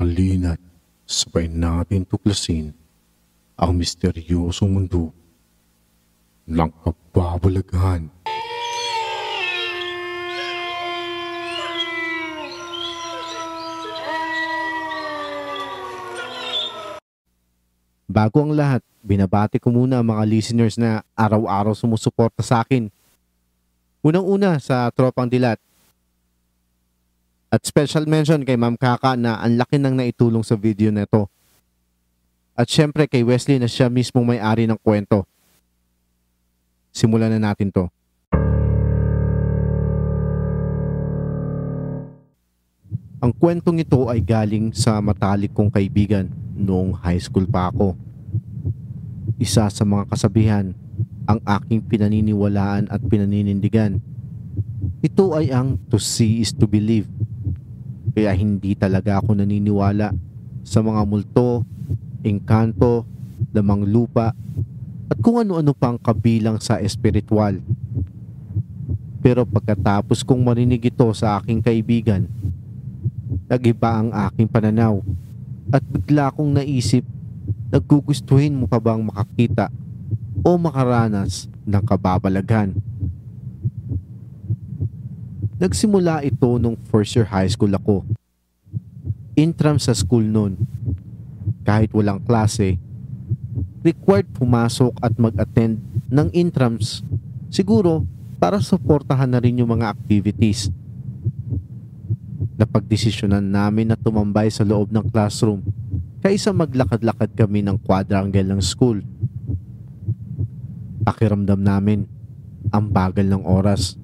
Halina't sabay natin tuklasin ang misteryosong mundo ng kababalaghan. Bago ang lahat, binabati ko muna ang mga listeners na araw-araw sumusuporta sa akin. Unang-una sa Tropang Dilat. At special mention kay Ma'am Kaka na ang laki nang naitulong sa video na ito. At syempre kay Wesley na siya mismong may-ari ng kwento. Simulan na natin to. Ang kwentong ito ay galing sa matalik kong kaibigan noong high school pa ako. Isa sa mga kasabihan ang aking pinaniniwalaan at pinaninindigan. Ito ay ang to see is to believe. Kaya hindi talaga ako naniniwala sa mga multo, engkanto, lamang lupa, at kung ano-ano pang kabilang sa espiritual. Pero pagkatapos kong marinig ito sa aking kaibigan, nagiba ang aking pananaw at bigla kong naisip naggugustuhin mo pa bang makakita o makaranas ng kababalaghan. Nagsimula ito nung first year high school ako. Intram sa school noon. Kahit walang klase, required pumasok at mag-attend ng intrams siguro para suportahan na rin yung mga activities napagdesisyonan namin na tumambay sa loob ng classroom kaysa maglakad-lakad kami ng quadrangle ng school. Pakiramdam namin ang bagal ng oras.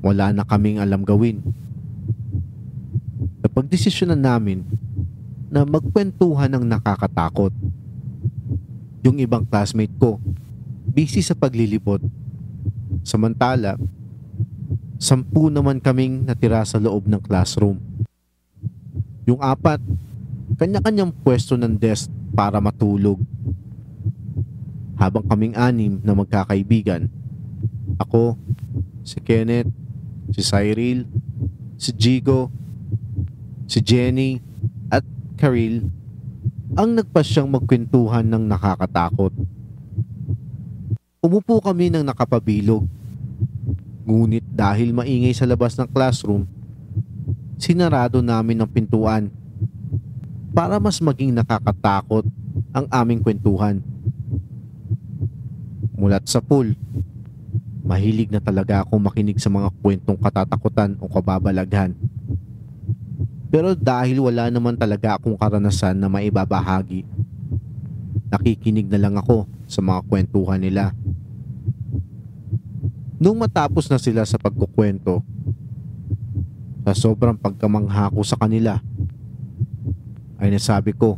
Wala na kaming alam gawin. Napagdesisyonan namin na magkwentuhan ng nakakatakot. Yung ibang classmate ko, busy sa paglilibot. Samantala, Sampu naman kaming natira sa loob ng classroom. Yung apat, kanya-kanyang pwesto ng desk para matulog. Habang kaming anim na magkakaibigan, ako, si Kenneth, si Cyril, si Jigo, si Jenny, at Karil ang nagpasyang magkwentuhan ng nakakatakot. Umupo kami ng nakapabilog Ngunit dahil maingay sa labas ng classroom, sinarado namin ang pintuan para mas maging nakakatakot ang aming kwentuhan. Mulat sa pool, mahilig na talaga akong makinig sa mga kwentong katatakutan o kababalaghan. Pero dahil wala naman talaga akong karanasan na maibabahagi, nakikinig na lang ako sa mga kwentuhan nila. Nung matapos na sila sa pagkukwento, sa sobrang pagkamangha ko sa kanila, ay nasabi ko,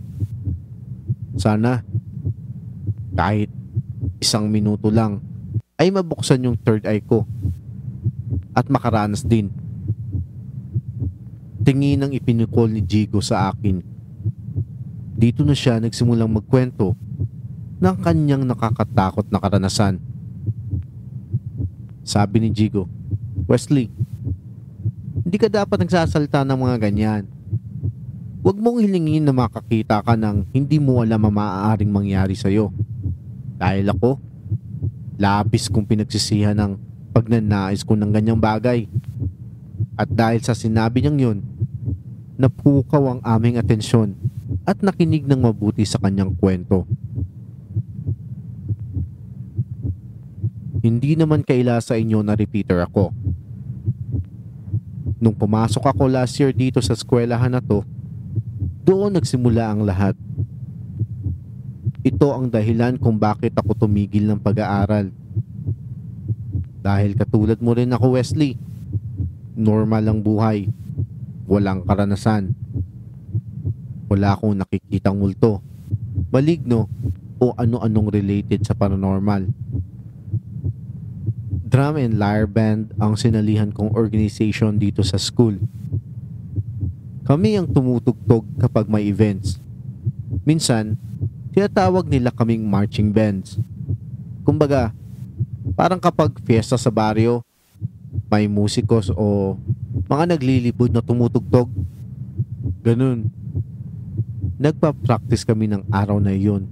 sana kahit isang minuto lang ay mabuksan yung third eye ko at makaranas din. Tingin ang ipinikol ni Jigo sa akin. Dito na siya nagsimulang magkwento ng kanyang nakakatakot na karanasan. Sabi ni Jigo, Wesley, hindi ka dapat nagsasalta ng mga ganyan. Huwag mong hilingin na makakita ka ng hindi mo alam ang maaaring mangyari sa'yo. Dahil ako, labis kong pinagsisihan ng pagnanais ko ng ganyang bagay. At dahil sa sinabi niyang yun, napukaw ang aming atensyon at nakinig ng mabuti sa kanyang kwento. Hindi naman kaila sa inyo na repeater ako. Nung pumasok ako last year dito sa eskwelahan na to, doon nagsimula ang lahat. Ito ang dahilan kung bakit ako tumigil ng pag-aaral. Dahil katulad mo rin ako Wesley, normal ang buhay, walang karanasan. Wala akong nakikitang multo, maligno o ano-anong related sa paranormal. Drum and Lyre Band ang sinalihan kong organization dito sa school. Kami ang tumutugtog kapag may events. Minsan, tinatawag nila kaming marching bands. Kumbaga, parang kapag fiesta sa baryo, may musikos o mga naglilibod na tumutugtog. Ganun. Nagpa-practice kami ng araw na iyon.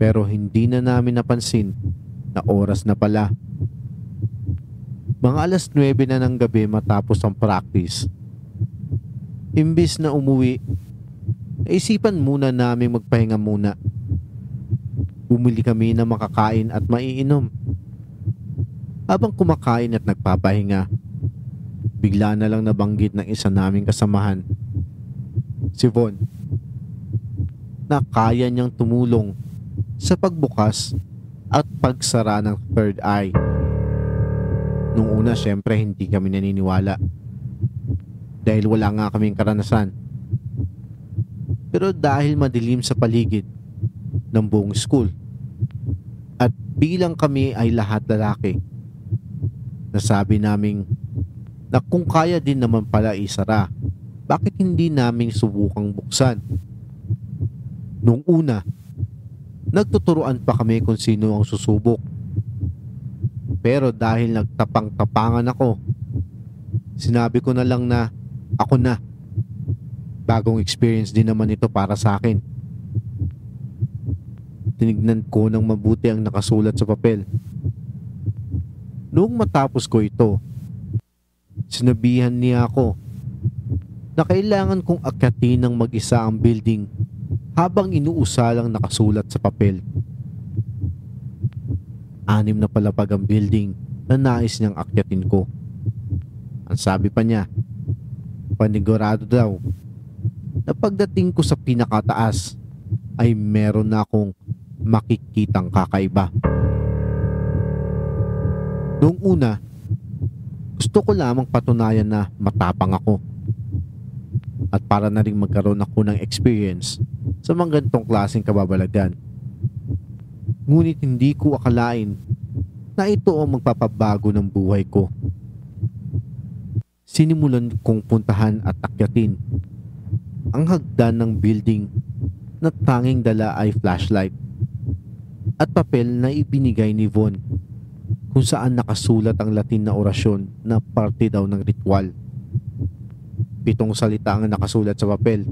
Pero hindi na namin napansin na oras na pala. Mga alas 9 na ng gabi matapos ang practice. Imbis na umuwi, naisipan muna namin magpahinga muna. Bumili kami ng makakain at maiinom. Habang kumakain at nagpapahinga, bigla na lang nabanggit ng isa naming kasamahan. Si Von. Na kaya niyang tumulong sa pagbukas at pagsara ng third eye. Nung una, syempre, hindi kami naniniwala. Dahil wala nga kaming karanasan. Pero dahil madilim sa paligid ng buong school, at bilang kami ay lahat lalaki, nasabi naming na kung kaya din naman pala isara, bakit hindi namin subukang buksan? Nung una, nagtuturuan pa kami kung sino ang susubok. Pero dahil nagtapang-tapangan ako, sinabi ko na lang na ako na. Bagong experience din naman ito para sa akin. Tinignan ko ng mabuti ang nakasulat sa papel. Noong matapos ko ito, sinabihan niya ako na kailangan kong akyatin ng mag-isa ang building habang inuusalang nakasulat sa papel. Anim na palapag ang building na nais niyang akyatin ko. Ang sabi pa niya, panigurado daw na pagdating ko sa pinakataas ay meron na akong makikitang kakaiba. Noong una, gusto ko lamang patunayan na matapang ako. At para na rin magkaroon ako ng experience sa mga ganitong klaseng kababalagan. Ngunit hindi ko akalain na ito ang magpapabago ng buhay ko. Sinimulan kong puntahan at akyatin ang hagdan ng building na tanging dala ay flashlight at papel na ibinigay ni Von kung saan nakasulat ang Latin na orasyon na parte daw ng ritual. Pitong salita ang nakasulat sa papel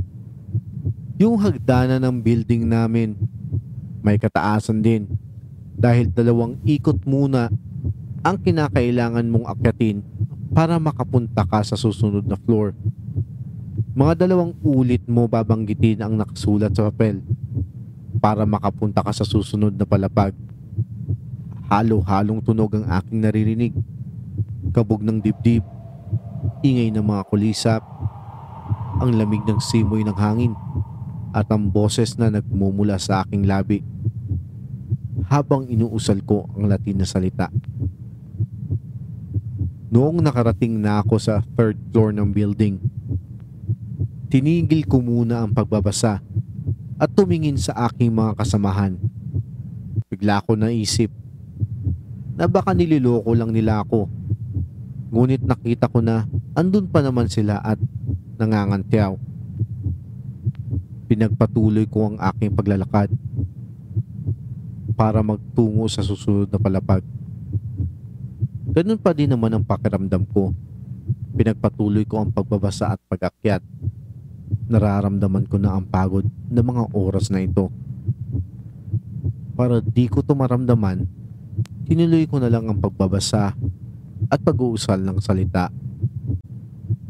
yung hagdanan ng building namin may kataasan din dahil dalawang ikot muna ang kinakailangan mong akyatin para makapunta ka sa susunod na floor. Mga dalawang ulit mo babanggitin ang nakasulat sa papel para makapunta ka sa susunod na palapag. Halo-halong tunog ang aking naririnig. Kabog ng dibdib, ingay ng mga kulisap, ang lamig ng simoy ng hangin at ang boses na nagmumula sa aking labi habang inuusal ko ang Latin na salita. Noong nakarating na ako sa third floor ng building, tinigil ko muna ang pagbabasa at tumingin sa aking mga kasamahan. Bigla ko naisip na baka nililoko lang nila ako. Ngunit nakita ko na andun pa naman sila at nangangantyaw pinagpatuloy ko ang aking paglalakad para magtungo sa susunod na palapag. Ganun pa din naman ang pakiramdam ko. Pinagpatuloy ko ang pagbabasa at pag-akyat. Nararamdaman ko na ang pagod ng mga oras na ito. Para di ko to maramdaman, tinuloy ko na lang ang pagbabasa at pag-uusal ng salita.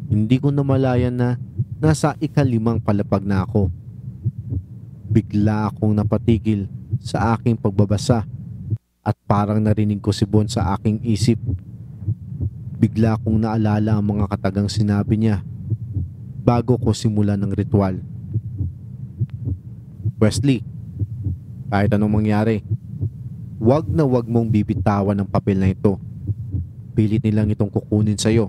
Hindi ko namalayan na nasa ikalimang palapag na ako Bigla akong napatigil sa aking pagbabasa at parang narinig ko si Bon sa aking isip. Bigla akong naalala ang mga katagang sinabi niya bago ko simulan ng ritual. Wesley, kahit anong mangyari, wag na wag mong bibitawan ng papel na ito. Pilit nilang itong kukunin sa'yo,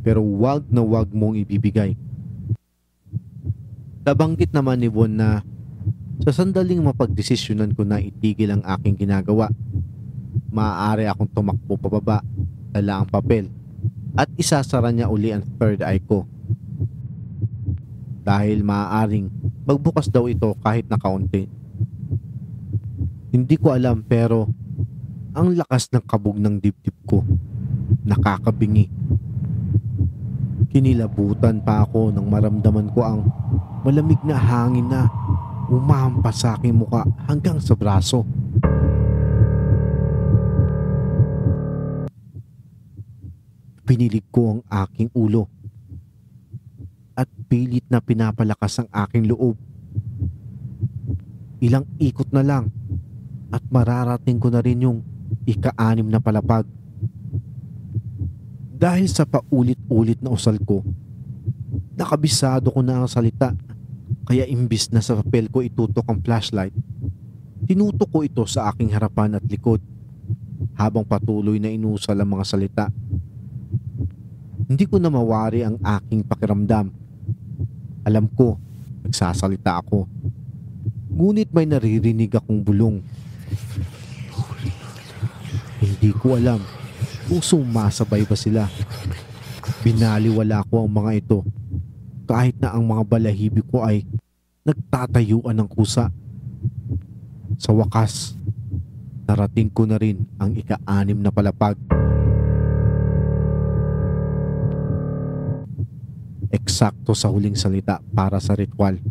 pero wag na wag mong ibibigay. Nabanggit naman ni Von na sa sandaling mapagdesisyonan ko na itigil ang aking ginagawa, maaari akong tumakbo pababa, dala ang papel, at isasara niya uli ang third eye ko. Dahil maaaring magbukas daw ito kahit na kaunti. Hindi ko alam pero ang lakas ng kabog ng dibdib ko nakakabingi. Kinilabutan pa ako nang maramdaman ko ang malamig na hangin na umahampas sa aking muka hanggang sa braso. Pinilig ko ang aking ulo at pilit na pinapalakas ang aking loob. Ilang ikot na lang at mararating ko na rin yung ika-anim na palapag. Dahil sa paulit-ulit na usal ko, nakabisado ko na ang salita kaya imbis na sa papel ko itutok ang flashlight, tinutok ko ito sa aking harapan at likod habang patuloy na inusal ang mga salita. Hindi ko na mawari ang aking pakiramdam. Alam ko, nagsasalita ako. Ngunit may naririnig akong bulong. Hindi ko alam kung sumasabay ba sila. Binaliwala ko ang mga ito kahit na ang mga balahibi ko ay nagtatayuan ng kusa. Sa wakas, narating ko na rin ang ika-anim na palapag. Eksakto sa huling salita para sa ritual.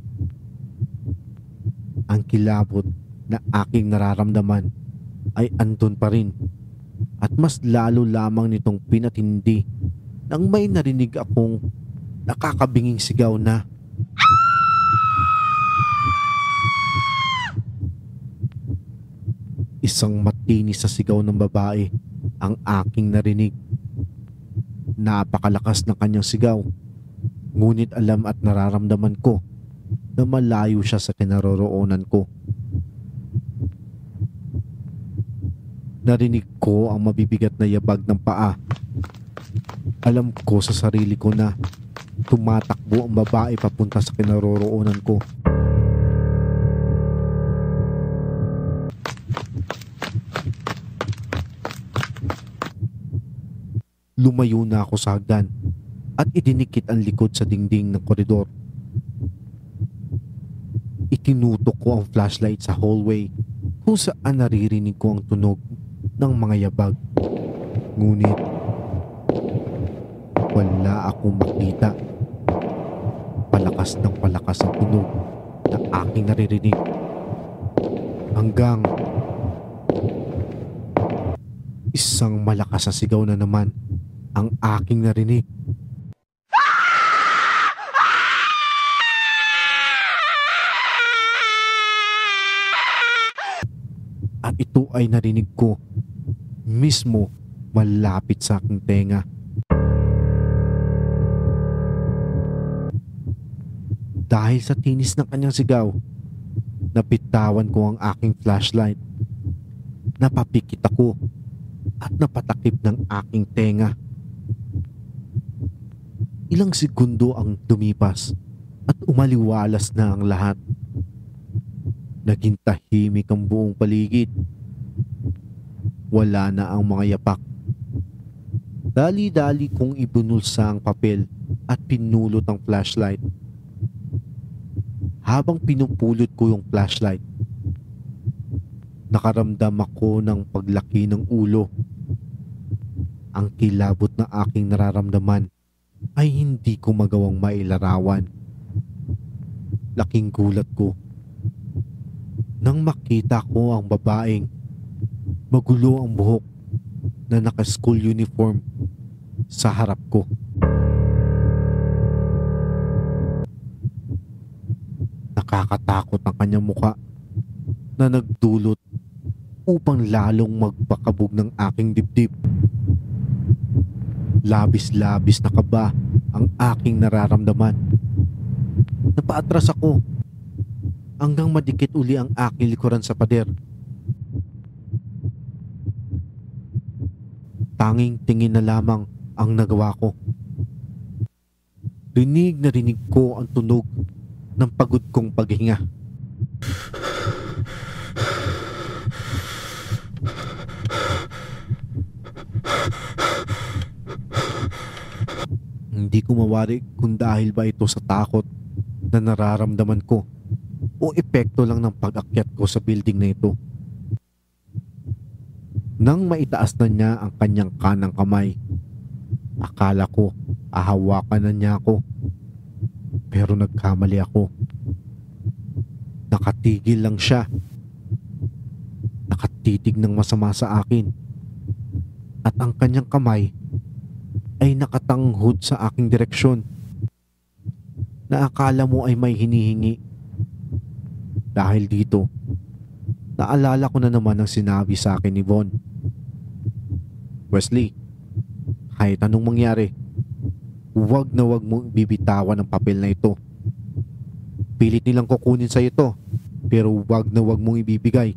Ang kilabot na aking nararamdaman ay andun pa rin at mas lalo lamang nitong pinatindi nang may narinig akong nakakabinging sigaw na Isang matinis sa sigaw ng babae ang aking narinig. Napakalakas ng kanyang sigaw. Ngunit alam at nararamdaman ko na malayo siya sa kinaroroonan ko. Narinig ko ang mabibigat na yabag ng paa. Alam ko sa sarili ko na tumatakbo ang babae papunta sa kinaroroonan ko. Lumayo na ako sa hagdan at idinikit ang likod sa dingding ng koridor. Itinutok ko ang flashlight sa hallway kung saan naririnig ko ang tunog ng mga yabag. Ngunit wala akong makita. Palakas ng palakas ang tunog na aking naririnig. Hanggang isang malakas na sigaw na naman ang aking narinig. At ito ay narinig ko mismo malapit sa aking tenga. Dahil sa tinis ng kanyang sigaw, napitawan ko ang aking flashlight. Napapikit ako at napatakip ng aking tenga. Ilang segundo ang dumipas at umaliwalas na ang lahat. Naging tahimik ang buong paligid. Wala na ang mga yapak. Dali-dali kong ibunulsa ang papel at pinulot ang flashlight. Habang pinupulot ko yung flashlight, nakaramdam ako ng paglaki ng ulo. Ang kilabot na aking nararamdaman ay hindi ko magawang mailarawan. Laking gulat ko nang makita ko ang babaeng magulo ang buhok na naka-school uniform sa harap ko. Nakakatakot ang kanyang muka na nagdulot upang lalong magpakabog ng aking dibdib. Labis-labis na kaba ang aking nararamdaman. Napaatras ako hanggang madikit uli ang aking likuran sa pader. Tanging tingin na lamang ang nagawa ko. Rinig na rinig ko ang tunog ng pagod kong paghinga. Hindi ko mawari kung dahil ba ito sa takot na nararamdaman ko o epekto lang ng pag-akyat ko sa building na ito. Nang maitaas na niya ang kanyang kanang kamay, akala ko Ahawakan na niya ako. Pero nagkamali ako. Nakatigil lang siya. Nakatitig ng masama sa akin. At ang kanyang kamay ay nakatanghod sa aking direksyon. Na akala mo ay may hinihingi. Dahil dito, naalala ko na naman ang sinabi sa akin ni Von. Wesley, kahit anong mangyari, huwag na huwag mong bibitawan ang papel na ito. Pilit nilang kukunin sa ito, pero huwag na huwag mong ibibigay.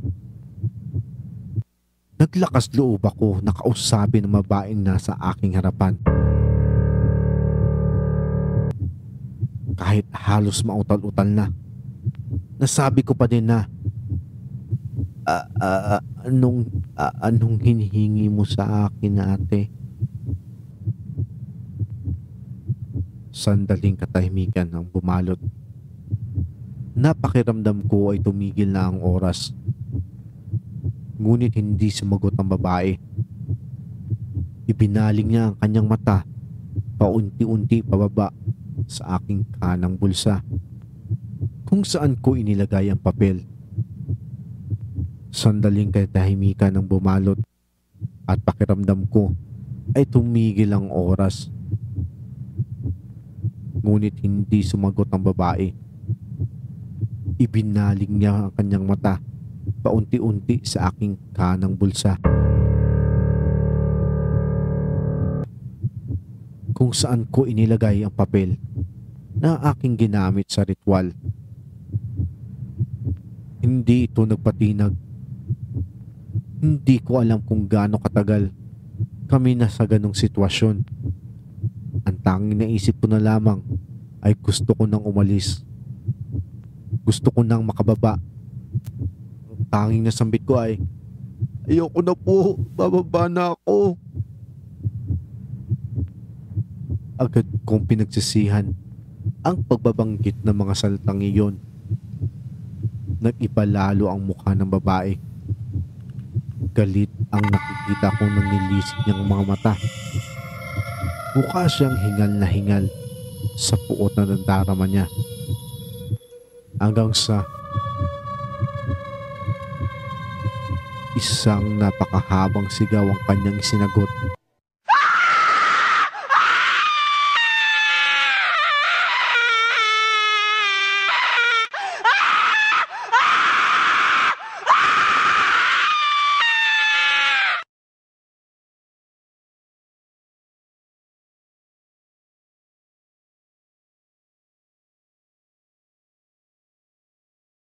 Naglakas loob ako na kausapin ng babaeng nasa aking harapan. Kahit halos mautal-utal na, nasabi ko pa din na, "Ah, ah, ah, anong, ah, anong hinihingi mo sa akin ate? Sandaling katahimikan ang bumalot. Napakiramdam ko ay tumigil na ang oras. Ngunit hindi sumagot ang babae. Ibinaling niya ang kanyang mata paunti-unti pababa sa aking kanang bulsa kung saan ko inilagay ang papel. Sandaling katahimikan ang bumalot at pakiramdam ko ay tumigil ang oras. Ngunit hindi sumagot ang babae. Ibinaling niya ang kanyang mata paunti-unti sa aking kanang bulsa. Kung saan ko inilagay ang papel na aking ginamit sa ritual. Hindi ito nagpatinag. Hindi ko alam kung gaano katagal kami na sa ganong sitwasyon. Ang tanging naisip ko na lamang ay gusto ko nang umalis. Gusto ko nang makababa. Ang tanging nasambit ko ay, Ayoko na po, bababa na ako. Agad kong pinagsisihan ang pagbabanggit ng mga salitang iyon. Nag-iba lalo ang mukha ng babae. Galit ang nakikita ko nang nilisik niyang mga mata. Mukha siyang hingal na hingal sa puot na nandarama niya. Hanggang sa isang napakahabang sigaw ang kanyang sinagot